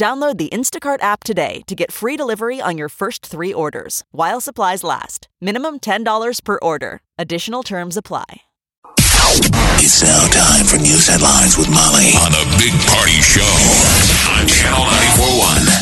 Download the Instacart app today to get free delivery on your first three orders while supplies last. Minimum $10 per order. Additional terms apply. It's now time for news headlines with Molly on a big party show on Channel 941.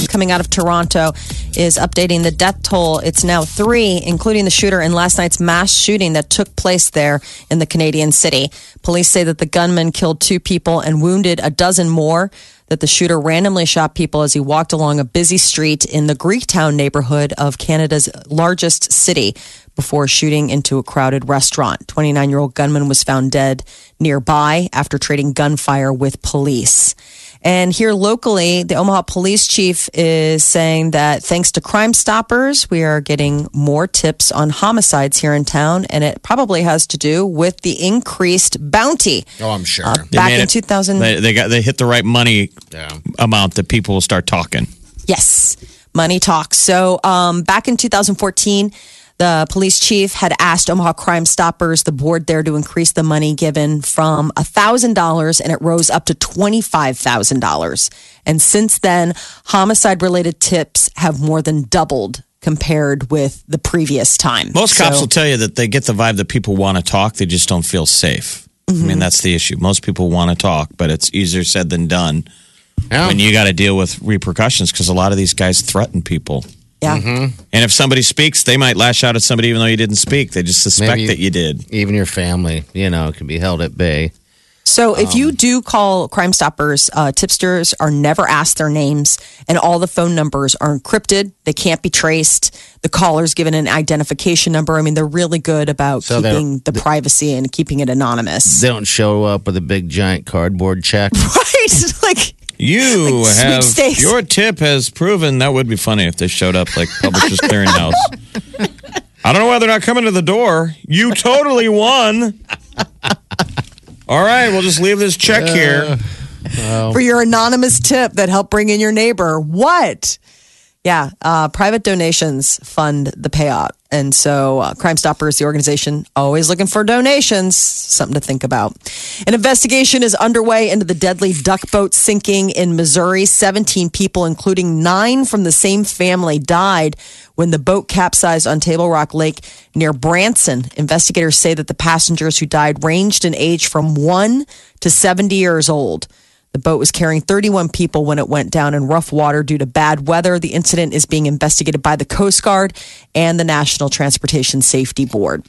Coming out of Toronto is updating the death toll. It's now three, including the shooter in last night's mass shooting that took place there in the Canadian city. Police say that the gunman killed two people and wounded a dozen more. That the shooter randomly shot people as he walked along a busy street in the Greektown neighborhood of Canada's largest city before shooting into a crowded restaurant. 29 year old gunman was found dead nearby after trading gunfire with police. And here locally, the Omaha police chief is saying that thanks to Crime Stoppers, we are getting more tips on homicides here in town. And it probably has to do with the increased bounty. Oh, I'm sure. Uh, back in it- 2000. They, they got they hit the right money Yeah. amount that people will start talking. Yes, money talks. So um, back in 2014, the police chief had asked Omaha Crime Stoppers, the board there, to increase the money given from $1,000 and it rose up to $25,000. And since then, homicide related tips have more than doubled compared with the previous time. Most cops So- will tell you that they get the vibe that people want to talk, they just don't feel safe. I Mm-hmm. mean, that's the issue. Most people want to talk, but it's easier said than done Yeah. when you got to deal with repercussions because a lot of these guys threaten people. Yeah. And if somebody speaks, they might lash out at somebody even though you didn't speak. They just suspect Maybe- that you did. Even your family, you know, can be held at bay. So if Um, you do call Crime Stoppers, uh, tipsters are never asked their names, and all the phone numbers are encrypted. They can't be traced. The caller's given an identification number. I mean, they're really good about So keeping the privacy and keeping it anonymous. They don't show up with a big giant cardboard check. right? Like, You Like have sweepstakes. your tip has proven that would be funny if they showed up like Publishers Clearinghouse. I don't know why they're not coming to the door. You totally won. All right, we'll just leave this check here. Uh, for your anonymous tip that helped bring in your neighbor. What? Yeah, uh, private donations fund the payout. And so, uh, Crime Stoppers, the organization, always looking for donations. Something to think about. An investigation is underway into the deadly duck boat sinking in Missouri. 17 people, including nine from the same family, died when the boat capsized on Table Rock Lake near Branson. Investigators say that the passengers who died ranged in age from 1 to 70 years old. The boat was carrying 31 people when it went down in rough water due to bad weather. The incident is being investigated by the Coast Guard and the National Transportation Safety Board.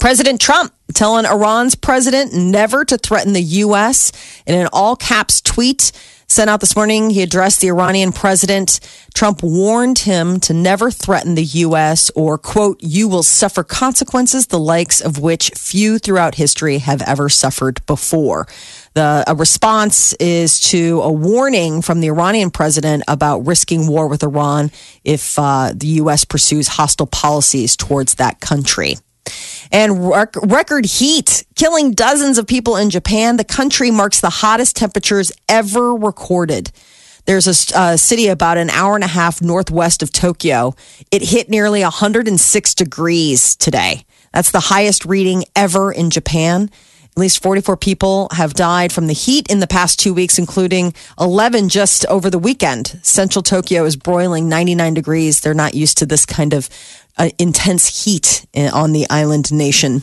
President Trump telling Iran's president never to threaten the U.S. In an all caps tweet sent out this morning, he addressed the Iranian president. Trump warned him to never threaten the U.S. or, quote, you will suffer consequences the likes of which few throughout history have ever suffered before. The a response is to a warning from the Iranian president about risking war with Iran if uh, the U.S. pursues hostile policies towards that country. And rec- record heat killing dozens of people in Japan. The country marks the hottest temperatures ever recorded. There's a uh, city about an hour and a half northwest of Tokyo. It hit nearly 106 degrees today. That's the highest reading ever in Japan. At least 44 people have died from the heat in the past two weeks, including 11 just over the weekend. Central Tokyo is broiling 99 degrees. They're not used to this kind of uh, intense heat in, on the island nation.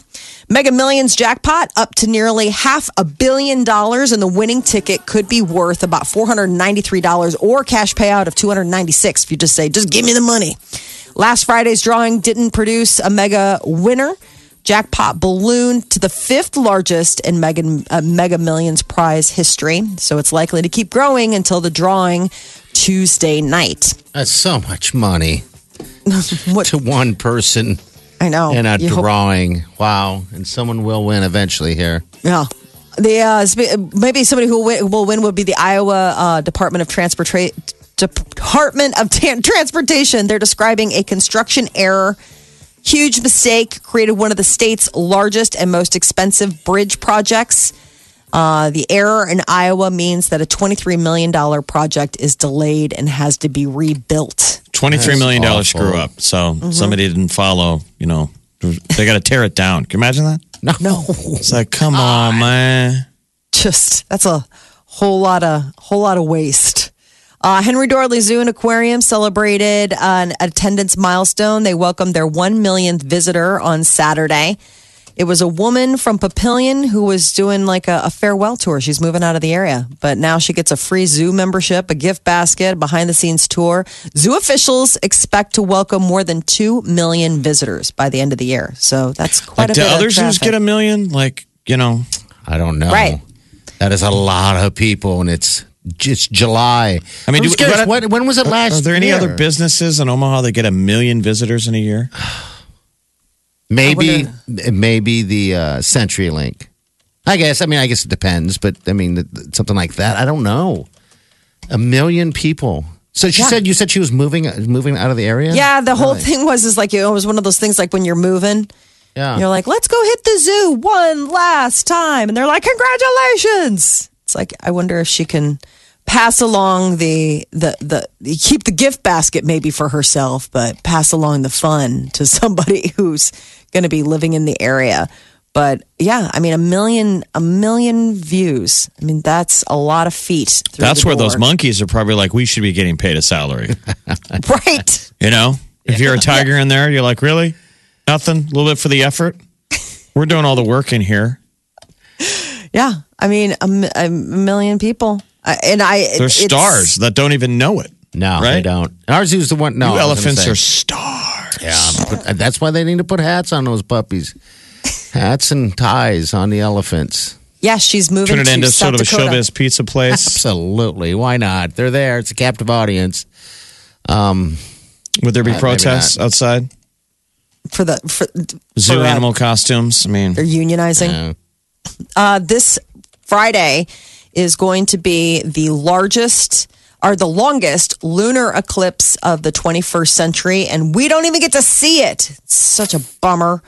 Mega Millions jackpot up to nearly half a billion dollars, and the winning ticket could be worth about $493 or cash payout of 296 if you just say, just give me the money. Last Friday's drawing didn't produce a mega winner. Jackpot ballooned to the fifth largest in Mega, uh, Mega Millions prize history. So it's likely to keep growing until the drawing Tuesday night. That's so much money What to one person I know. in a You hope- drawing. Wow. And someone will win eventually here. Yeah. The uh, maybe somebody who will win, will would be the Iowa uh, Department of Transportation. Department of Transportation. They're describing a construction error. Huge mistake created one of the state's largest and most expensive bridge projects. Uh, the error in Iowa means that a $23 million project is delayed and has to be rebuilt. $23 million screw up. So Mm-hmm. somebody didn't follow, you know, they got to tear it down. Can you imagine that? No. No, It's like, come on, man. just that's a whole lot of whole lot of waste. Uh, Henry Doorly Zoo and Aquarium celebrated an attendance milestone. They welcomed their one millionth visitor on Saturday. It was a woman from Papillion who was doing like a, a farewell tour. She's moving out of the area, but now she gets a free zoo membership, a gift basket, behind the scenes tour. Zoo officials expect to welcome more than 2 million visitors by the end of the year. So that's quite Like, a do bit other of zoos get a million? Like, you know, I don't know. Right. That is a lot of people, and it's it's July. I mean, do- curious, what- when, when was it last? are there any year? other businesses in Omaha that get a million visitors in a year? Maybe I maybe the uh, CenturyLink. I guess. I mean, I guess it depends, but I mean, th- th- something like that. I don't know. A million people. So she Yeah. said you said she was moving moving out of the area. Yeah, the whole Really? thing was is like it was one of those things like when you're moving, Yeah. you're like, let's go hit the zoo one last time, and they're like, congratulations. It's like I wonder if she can pass along the the the keep the gift basket maybe for herself, but pass along the fun to somebody who's going to be living in the area. But yeah, I mean a million a million views. I mean that's a lot of feet. That's where those monkeys are probably like, we should be getting paid a salary. right. You know, if you're a tiger in there, you're like, really? Nothing? A little bit for the effort? We're doing all the work in here. Yeah, I mean a million people, I, and I There's it's- stars that don't even know it. No, Right? they don't. Ours is the one. No, you I was gonna elephants are stars. Yeah, but that's why they need to put hats on those puppies. Hats and ties on the elephants. Yeah, she's moving Turn it to into South sort of a showbiz pizza place. Absolutely. Why not? They're there. It's a captive audience. Would there be Uh, protests outside? for the for, Zoo for, uh, animal costumes? I mean, They're unionizing. Yeah. Uh, this Friday is going to be the largest or the longest lunar eclipse of the 21st century, and we don't even get to see it. It's such a bummer.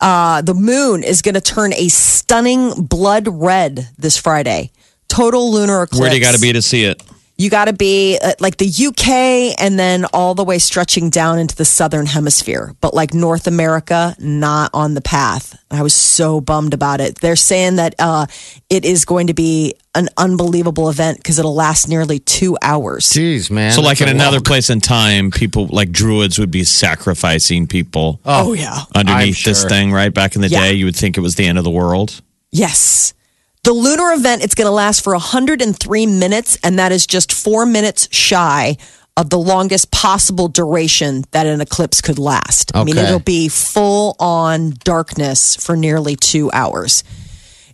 Uh, the moon is going to turn a stunning blood red this Friday. Total lunar eclipse. where do you got to be to see it? You got to be uh, like the UK and then all the way stretching down into the southern hemisphere. But like North America, not on the path. I was so bummed about it. They're saying that uh, it is going to be an unbelievable event because it'll last nearly two hours. Jeez, man. So, like in That's another long- place in time, people like druids would be sacrificing people Oh, yeah. underneath I'm this sure. thing, right? Back in the Yeah. day, you would think it was the end of the world. Yes. The lunar event, it's going to last for 103 minutes, and that is just four minutes shy of the longest possible duration that an eclipse could last. I mean, it'll be full on darkness for nearly two hours.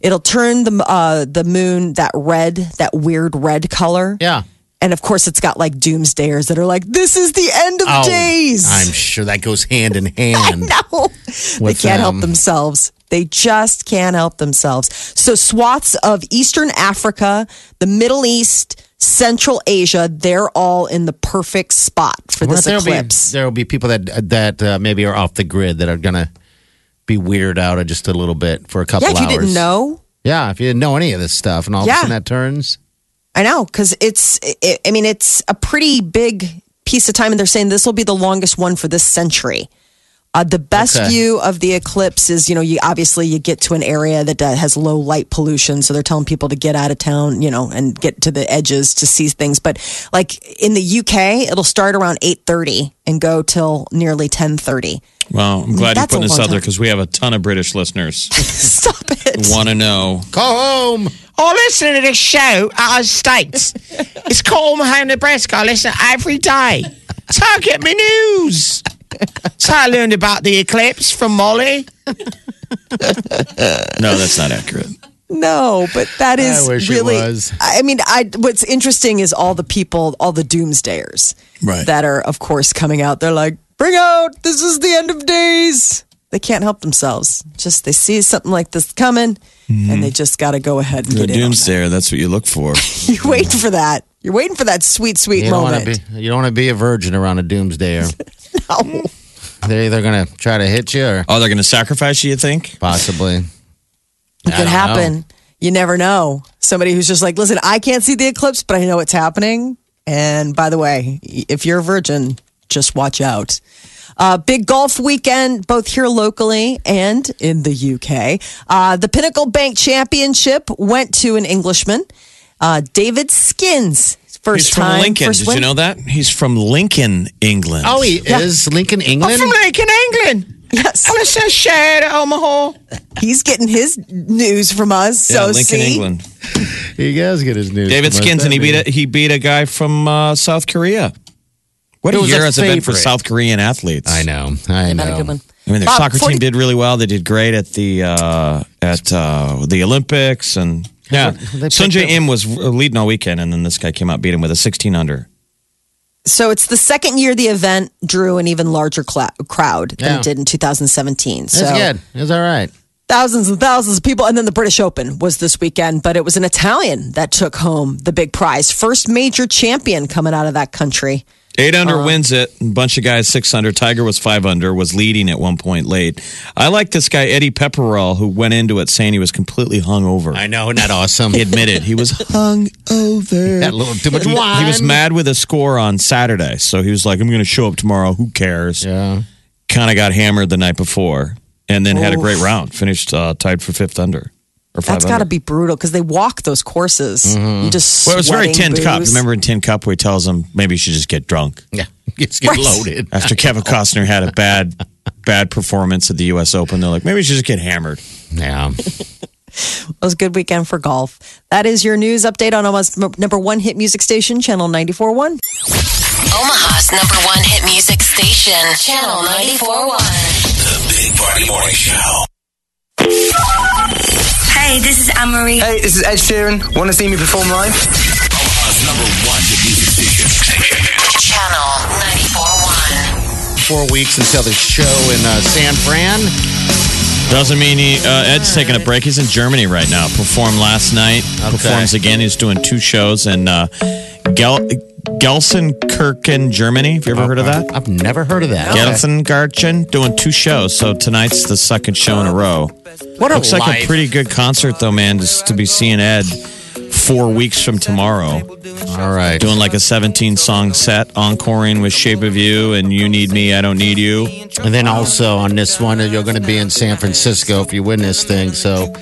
It'll turn the uh, the moon that red, that weird red color. Yeah. And of course, it's got like doomsdayers that are like, "This is the end of Oh, days." I'm sure that goes hand in hand. No, they can't help themselves. They just can't help themselves. So, swaths of Eastern Africa, the Middle East, Central Asia, they're all in the perfect spot for Well, this there'll eclipse. Be, there'll be people that that uh, maybe are off the grid that are gonna be weirded out just a little bit for a couple yeah, if you didn't know, Yeah, if you didn't know any of this stuff, and all Yeah. of a sudden that turns. I know because it's. It, I mean, it's a pretty big piece of time, and they're saying this will be the longest one for this century. Uh, the best Okay. view of the eclipse is, you know, you obviously you get to an area that uh, has low light pollution, so they're telling people to get out of town, you know, and get to the edges to see things. But like in the UK, it'll start around eight thirty and go till nearly ten thirty. Well, I'm glad you're putting this out there because we have a ton of British listeners Stop it! who want to know. Go home. I listen to this show out of States. it's called My Home Nebraska. I listen every day. That's how I get my news. That's how I learned about the eclipse from Molly. No, that's not accurate. No, but that is I wish it really. was. I mean, I what's interesting is all the people, all the doomsdayers, Right. That are, of course, coming out. They're like, "Bring out! This is the end of days." They can't help themselves. Just they see something like this coming, and mm-hmm. they just got to go ahead and The get in. on doomsday, that's what you look for. You're waiting for that. You're waiting for that sweet, sweet You don't want moment. be. You don't want to be a virgin around a doomsdayer. No. They're either gonna try to hit you or Oh, they're going to sacrifice you, you think? possibly. It I could don't happen. You never know. Somebody who's just like, listen, I can't see the eclipse, but I know it's happening. And by the way, if you're a virgin, just watch out. Uh, big golf weekend, both here locally and in the UK. Uh, the Pinnacle Bank Championship went to an Englishman, uh, David Skinns. First He's from. Lincoln. first Did win. you know that? He's from Lincoln, England. Oh, he is Lincoln, England. I'm From Lincoln, England. Yes. Oh, let's just share at Omaha. He's getting his news from us. yeah, so Lincoln, see, England. He does get his news. David from us, Skinns, and he beat a, he beat a guy from uh, South Korea. What Who a year a has it been for? South Korean athletes? I know. I know. I mean, their Bob, soccer 40 team did really well. They did great at the uh, at uh, the Olympics, and yeah, They Sun picked Jae up- Im was leading all weekend, and then this guy came out beat him with a 16 under. So it's the second year the event drew an even larger cla- crowd than Yeah. it did in 2017. That's so good. It's all right. thousands and thousands of people. And then the British Open was this weekend, but it was an Italian that took home the big prize. First major champion coming out of that country. Eight under wins it. A bunch of guys six under. Tiger was five under. Was leading at one point late. I like this guy Eddie Pepperell who went into it saying he was completely hungover. I know. Isn't awesome? He admitted he was hung over. Had a little too much He, wine. he was mad with a score on Saturday, so he was like, "I'm going to show up tomorrow. Who cares?" Yeah. Kind of got hammered the night before, and then had a great round. Finished uh, tied for fifth under That's got to be brutal because they walk those courses. You mm-hmm. just well, it was very sweating tin cup. Remember in tin cup where he tells him maybe you should just get drunk Yeah. It's get Right. loaded. after Kevin Costner had a bad bad performance at the U.S. Open. They're like maybe you should just get hammered. Yeah. It was a good weekend for golf. That is your news update on Omaha's number one hit music station, Channel 94.1. Omaha's number one hit music station, Channel 94.1. The Big Party Morning Show. Hey, this is Anne Marie. Hey, this is Ed Sheeran. Want to see me perform live? Omaha's number one hit music station. Channel 94.1. Four weeks until the show in uh, San Fran. Doesn't mean he, uh, Ed's taking a break. He's in Germany right now. Performed last night. Okay. Performs again. He's doing two shows and. uh, Gel- Gelsenkirchen, Germany. Have you ever heard of that? I've never heard of that. Gelsenkirchen doing two shows. So tonight's the second show in a row. What a Looks like a pretty good concert though, man. Just to be seeing Ed four weeks from tomorrow, All right. doing like a 17 song set, encoring with "Shape of You" and "You Need Me, I Don't Need You." And then also on this one, you're going to be in San Francisco if you win this thing. So,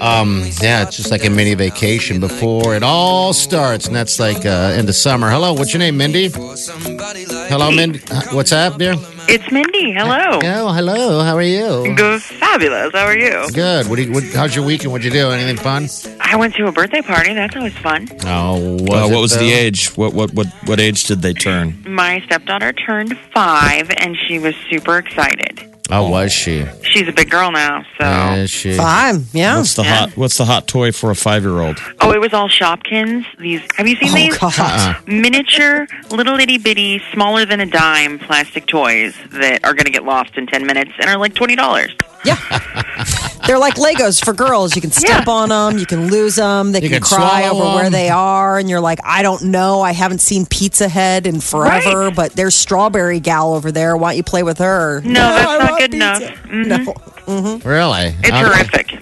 um, yeah, it's just like a mini vacation before it all starts, and that's like uh, in the summer. Hello, what's your name, Mindy? Hello, Mindy. Uh, What's up, dear? It's Mindy. Hello. Oh, hello. How are you? Good, fabulous. How are you? Good. What do you? What, how's your weekend? What'd you do? Anything fun? I went to a birthday party. That's always fun. Oh, was Uh, what was the age? What what what what age did they turn? My stepdaughter turned five, and she was super excited. Oh, was she? She's a big girl now, so. Is she? Fine. Yeah. What's the Yeah. hot What's the hot toy for a five year old? Oh, it was all Shopkins. These have you seen Oh, these God. Uh-uh. miniature, little itty bitty, smaller than a dime plastic toys that are going to get lost in ten minutes and are like twenty dollars? Yeah. They're like Legos for girls. You can step Yeah. on them, you can lose them, they You can, can cry swallow over where they are, and you're like, I don't know. I haven't seen Pizza Head in forever, Right. but there's Strawberry Gal over there. Why don't you play with her? No, that's I not good pizza. enough. Mhm. No. Really? It's Okay. horrific.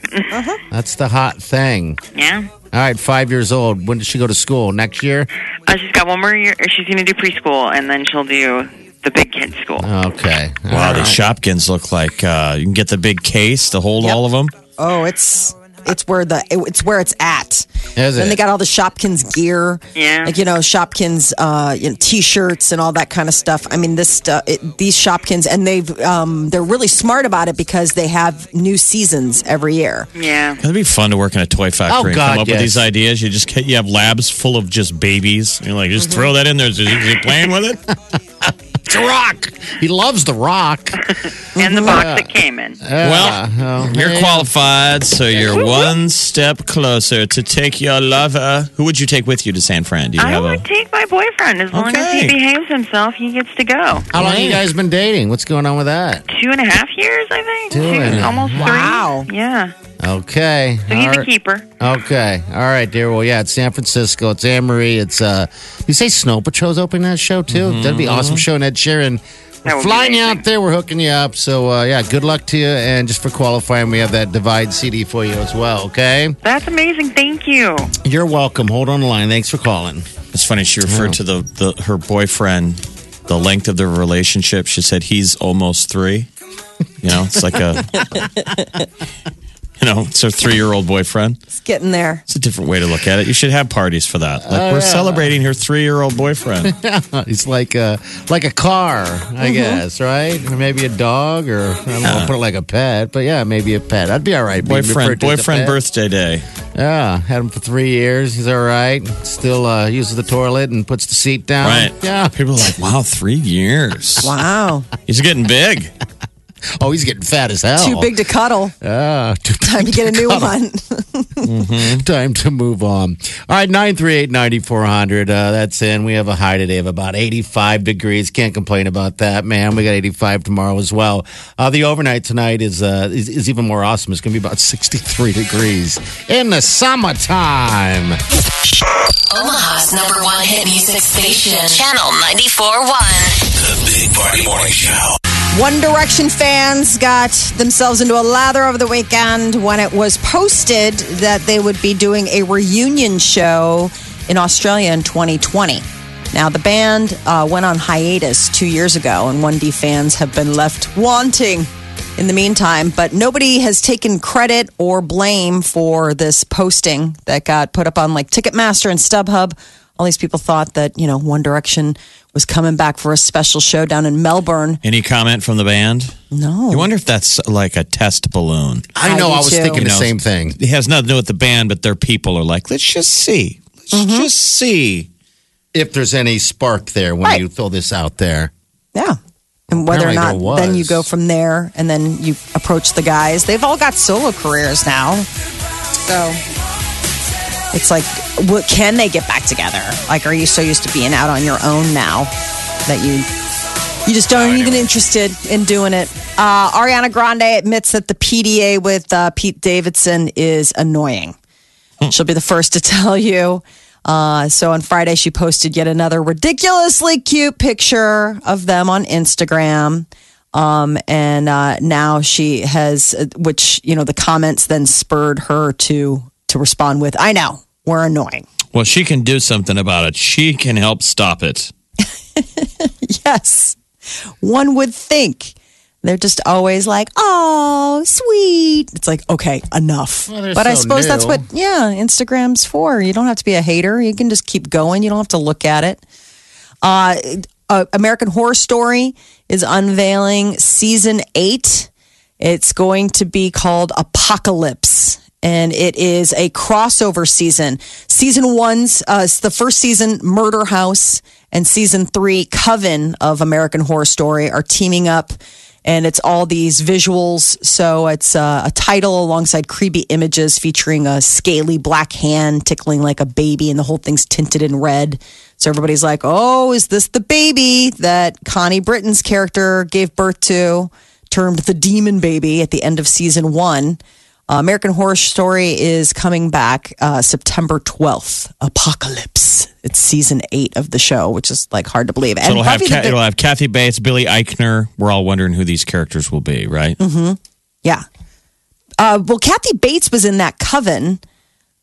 That's the hot thing. yeah. All right, five years old. When does she go to school? Next year? Uh, she's got one more year. She's going to do preschool, and then she'll do the big kids school. Okay. All Wow, right. these Shopkins look like uh, you can get the big case to hold Yep. all of them. Oh, it's it's where the it's where it's at. Is Then it? they got all the Shopkins gear, Yeah. like you know Shopkins, uh, you know, t-shirts and all that kind of stuff. I mean, this stuff, it, these Shopkins, and they've um, they're really smart about it because they have new seasons every year. Yeah. It'd be fun to work in a toy factory Oh, and God, come up yes. with these ideas. You just get, you have labs full of just babies. You're like, just throw that in there. Is he playing with it? The Rock. He loves The Rock. and the box that came in. Well, oh, You're man. qualified, so you're one step closer to take your lover. Who would you take with you to San Fran? Do you I have would a? take my boyfriend as long as Okay. he behaves himself. He gets to go. How long you guys been dating? What's going on with that? Two and a half years, I think. Two and a- almost Wow. three. Yeah. Okay. So he's All a keeper. Okay. All right, dear. Well, yeah, it's San Francisco. It's Anne Marie. It's uh you say Snow Patrol's opening that show too? That'd be awesome show Ed Sheeran. We're flying you out there, we're hooking you up. So uh, yeah, good luck to you. And just for qualifying, we have that Divide CD for you as well, okay? That's amazing. Thank you. You're welcome. Hold on the line. Thanks for calling. It's funny. She referred to the, the her boyfriend, the length of their relationship. She said he's almost three. You know, it's like a, you know, it's her three year old boyfriend. It's getting there. It's a different way to look at it. You should have parties for that. Like Oh, we're yeah. celebrating her three year old boyfriend. It's like a like a car, I guess, right? Or maybe a dog, or I don't know, I'll put it like a pet. But yeah, maybe a pet. I'd be all right. being boyfriend, to as a boyfriend pet. birthday day. Yeah, had him for three years. He's all right. Still uh, uses the toilet and puts the seat down. Right. Yeah. People are like, wow, three years. Wow. He's getting big. Oh, he's getting fat as hell. Too big to cuddle. Ah, too Time to get a new one. Time to move on. All right, 938 9400. Uh, that's in. We have a high today of about 85 degrees. Can't complain about that, man. We got 85 tomorrow as well. Uh, the overnight tonight is, uh, is, is even more awesome. It's going to be about 63 degrees in the summertime. Omaha's number one hit music station. Channel 94.1. The Big Party Morning Show. One Direction fans got themselves into a lather over the weekend when it was posted that they would be doing a reunion show in Australia in 2020. Now, the band uh, went on hiatus two years ago, and 1D fans have been left wanting in the meantime. But nobody has taken credit or blame for this posting that got put up on like Ticketmaster and StubHub. All these people thought that, you know, One Direction was coming back for a special show down in Melbourne. Any comment from the band? No. I wonder if that's like a test balloon. I I know, do I was too. thinking You the know, same thing. It has nothing to do with the band, but their people are like, let's just see. Let's Mm-hmm. just see. If there's any spark there when Right. you throw this out there. Yeah. And whether or not then you go from there and then you approach the guys. They've all got solo careers now. So it's like, what, can they get back together? Like, are you so used to being out on your own now that you you just don't even interested in doing it? Uh, Ariana Grande admits that the PDA with uh, Pete Davidson is annoying. She'll be the first to tell you. Uh, so on Friday, she posted yet another ridiculously cute picture of them on Instagram. Um, and uh, now she has, uh, which you know, the comments then spurred her to to respond with, "I know we're annoying." Well, she can do something about it. She can help stop it. Yes, one would think. They're just always like, "Oh, sweet." It's like, okay, enough. Well, they're but I so suppose that's what, yeah, Instagram's for. You don't have to be a hater. You can just keep going. You don't have to look at it. Uh, uh, American Horror Story is unveiling season eight. It's going to be called Apocalypse. And it is a crossover season. Season one's uh, the first season, Murder House, and season three, Coven of American Horror Story, are teaming up, and it's all these visuals. So it's uh, a title alongside creepy images featuring a scaly black hand tickling like a baby, and the whole thing's tinted in red. So everybody's like, "Oh, is this the baby that Connie Britton's character gave birth to?" Termed the demon baby at the end of season one. Uh, American Horror Story is coming back uh, September 12th. Apocalypse. It's season eight of the show, which is like hard to believe. So it'll have, probably Ca- the- it'll have Kathy Bates, Billy Eichner. We're all wondering who these characters will be, right? Mm-hmm. yeah. Uh, well, Kathy Bates was in that Coven.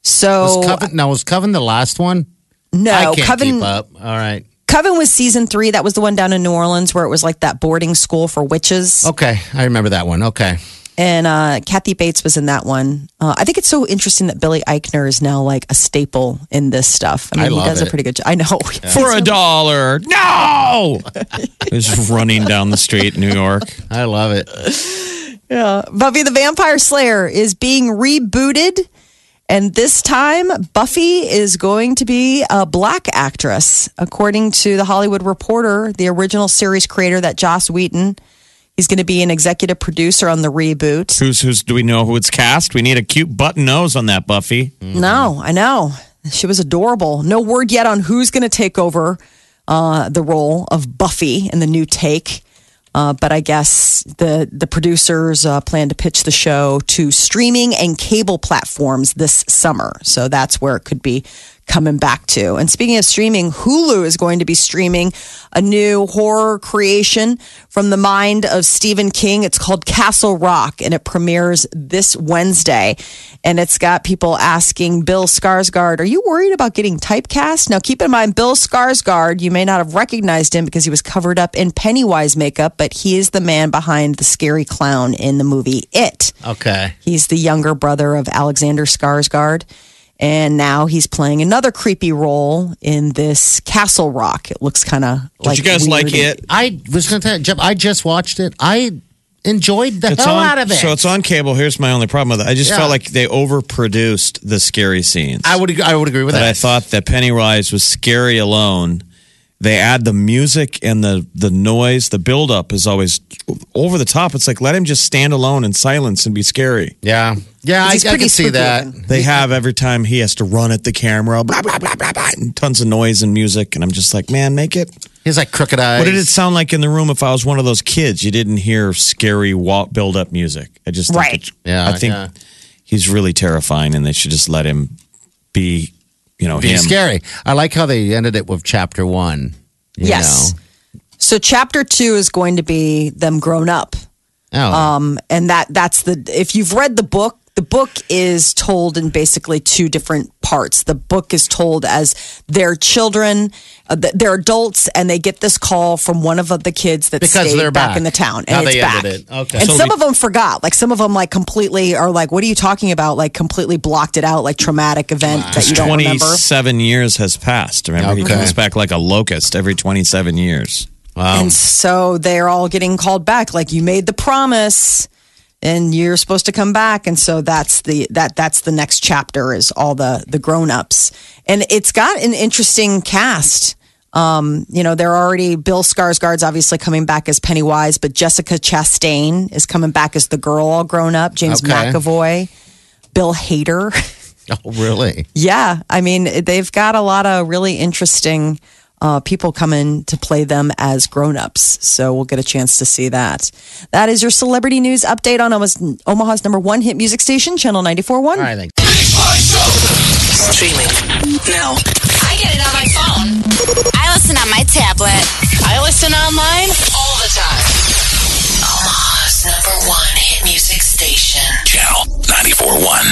So Was Coven, now, was Coven the last one? I no, can't Coven. keep up. All right. Coven was season three. That was the one down in New Orleans where it was like that boarding school for witches. Okay. I remember that one. Okay. And uh, Kathy Bates was in that one. Uh, I think it's so interesting that Billy Eichner is now like a staple in this stuff. I mean, I he love does a pretty good job. I know. For a dollar. No! He's running down the street in New York. I love it. Yeah. Buffy the Vampire Slayer is being rebooted And this time, Buffy is going to be a black actress, according to the Hollywood Reporter, the original series creator, that Joss Whedon. He's going to be an executive producer on the reboot. Who's who's? Do we know who it's cast? We need a cute button nose on that Buffy. No, I know. She was adorable. No word yet on who's going to take over uh, the role of Buffy in the new take. Uh, but I guess the the producers uh, plan to pitch the show to streaming and cable platforms this summer. So that's where it could be coming back to. And speaking of streaming, Hulu is going to be streaming a new horror creation from the mind of Stephen King. It's called Castle Rock and it premieres this Wednesday. And it's got people asking Bill Skarsgård, Are you worried about getting typecast? Now, keep in mind, Bill Skarsgård, you may not have recognized him because he was covered up in Pennywise makeup, but he is the man behind the scary clown in the movie It. Okay. He's the younger brother of Alexander Skarsgård. And now he's playing another creepy role in this Castle Rock. It looks kind of Did like you guys like it? I was going to tell you, Jeff, I just watched it. I enjoyed the It's hell on, out of it. So it's on cable. Here's my only problem with it. I just Yeah. felt like they overproduced the scary scenes. I would I would agree with that that. I thought that Pennywise was scary alone. They add the music and the the noise. The buildup is always over the top. It's like let him just stand alone in silence and be scary. yeah. Yeah, I, I pretty can see that. They have every time he has to run at the camera, blah blah blah blah blah, and tons of noise and music. And I'm just like, man, make it. He's like crooked eyes. What did it sound like in the room if I was one of those kids? You didn't hear scary wall, build up music. I just think Right. it- Yeah, I think yeah. he's really terrifying, and they should just let him be. You know, Be him. scary. I like how they ended it with chapter one. you Yes. So chapter two is going to be them grown up. Oh, Um, and that that's the if you've read the book the book is told in basically two different parts the book is told as their children uh, they're adults and they get this call from one of the kids that Because stayed they're back, back. in the town and How it's they back ended it. Okay. and So some we- of them forgot like some of them like completely are like what are you talking about like completely blocked it out like traumatic event that you don't remember 27 years has passed. Remember, he comes back like a locust every 27 years. wow. And so they're all getting called back. Like you made the promise and you're supposed to come back. And so that's the that that's the next chapter is all the the grown ups. And it's got an interesting cast. Um, you know, they're already Bill Skarsgård's obviously coming back as Pennywise, but Jessica Chastain is coming back as the girl all grown up. James Okay. McAvoy, Bill Hader. oh, really? Yeah, I mean, they've got a lot of really interesting uh, people in to play them as grown-ups. So we'll get a chance to see that. That is your celebrity news update on Omaha's, Omaha's number one hit music station, Channel 94.1. All right, thanks. Streaming now. I get it on my phone. I listen on my tablet. I listen online all the time. Omaha's number one hit music station. Channel 94.1.